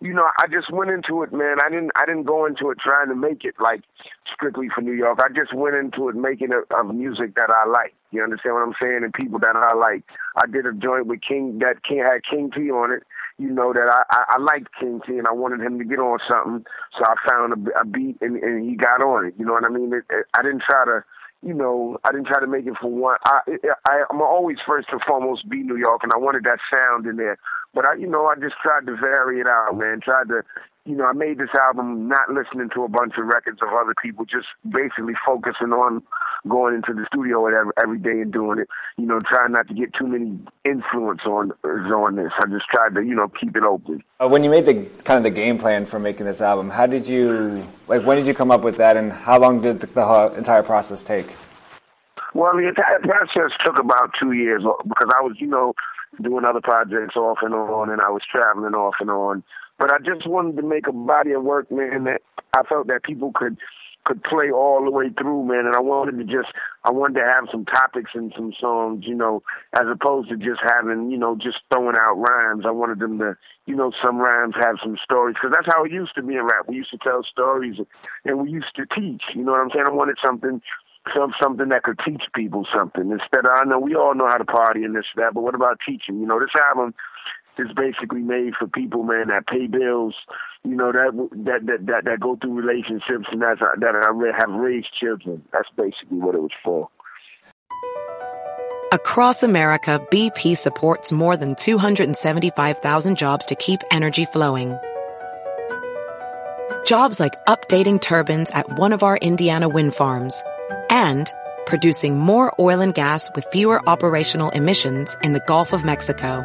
You know, I just went into it, man. I didn't, I didn't go into it trying to make it like strictly for New York. I just went into it making a, a music that I like. You understand what I'm saying? And people that I like. I did a joint with King that King had King T on it. You know that I, I, I liked King T and I wanted him to get on something, so I found a, a beat and, and he got on it. You know what I mean? It, it, I didn't try to you know, I didn't try to make it for one. I, I, I'm always first and foremost be New York, and I wanted that sound in there. But I, you know, I just tried to vary it out, man. Tried to, you know, I made this album not listening to a bunch of records of other people, just basically focusing on going into the studio every, every day and doing it. You know, trying not to get too many influence on on this. I just tried to, you know, keep it open. Uh, when you made the kind of the game plan for making this album, how did you like? When did you come up with that, and how long did the, the entire process take? Well, the entire process took about two years because I was, you know, doing other projects off and on, and I was traveling off and on. But I just wanted to make a body of work, man, that I felt that people could could play all the way through, man. And I wanted to just, I wanted to have some topics and some songs, you know, as opposed to just having, you know, just throwing out rhymes. I wanted them to, you know, some rhymes have some stories because that's how it used to be in rap. We used to tell stories and we used to teach. You know what I'm saying? I wanted something some something that could teach people something instead of I know we all know how to party and this that, but what about teaching? You know, this album is basically made for people, man, that pay bills, you know, that that that that, that go through relationships and that's that have raised children. That's basically what it was for. Across America, BP supports more than 275,000 jobs to keep energy flowing. Jobs like updating turbines at one of our Indiana wind farms and producing more oil and gas with fewer operational emissions in the Gulf of Mexico.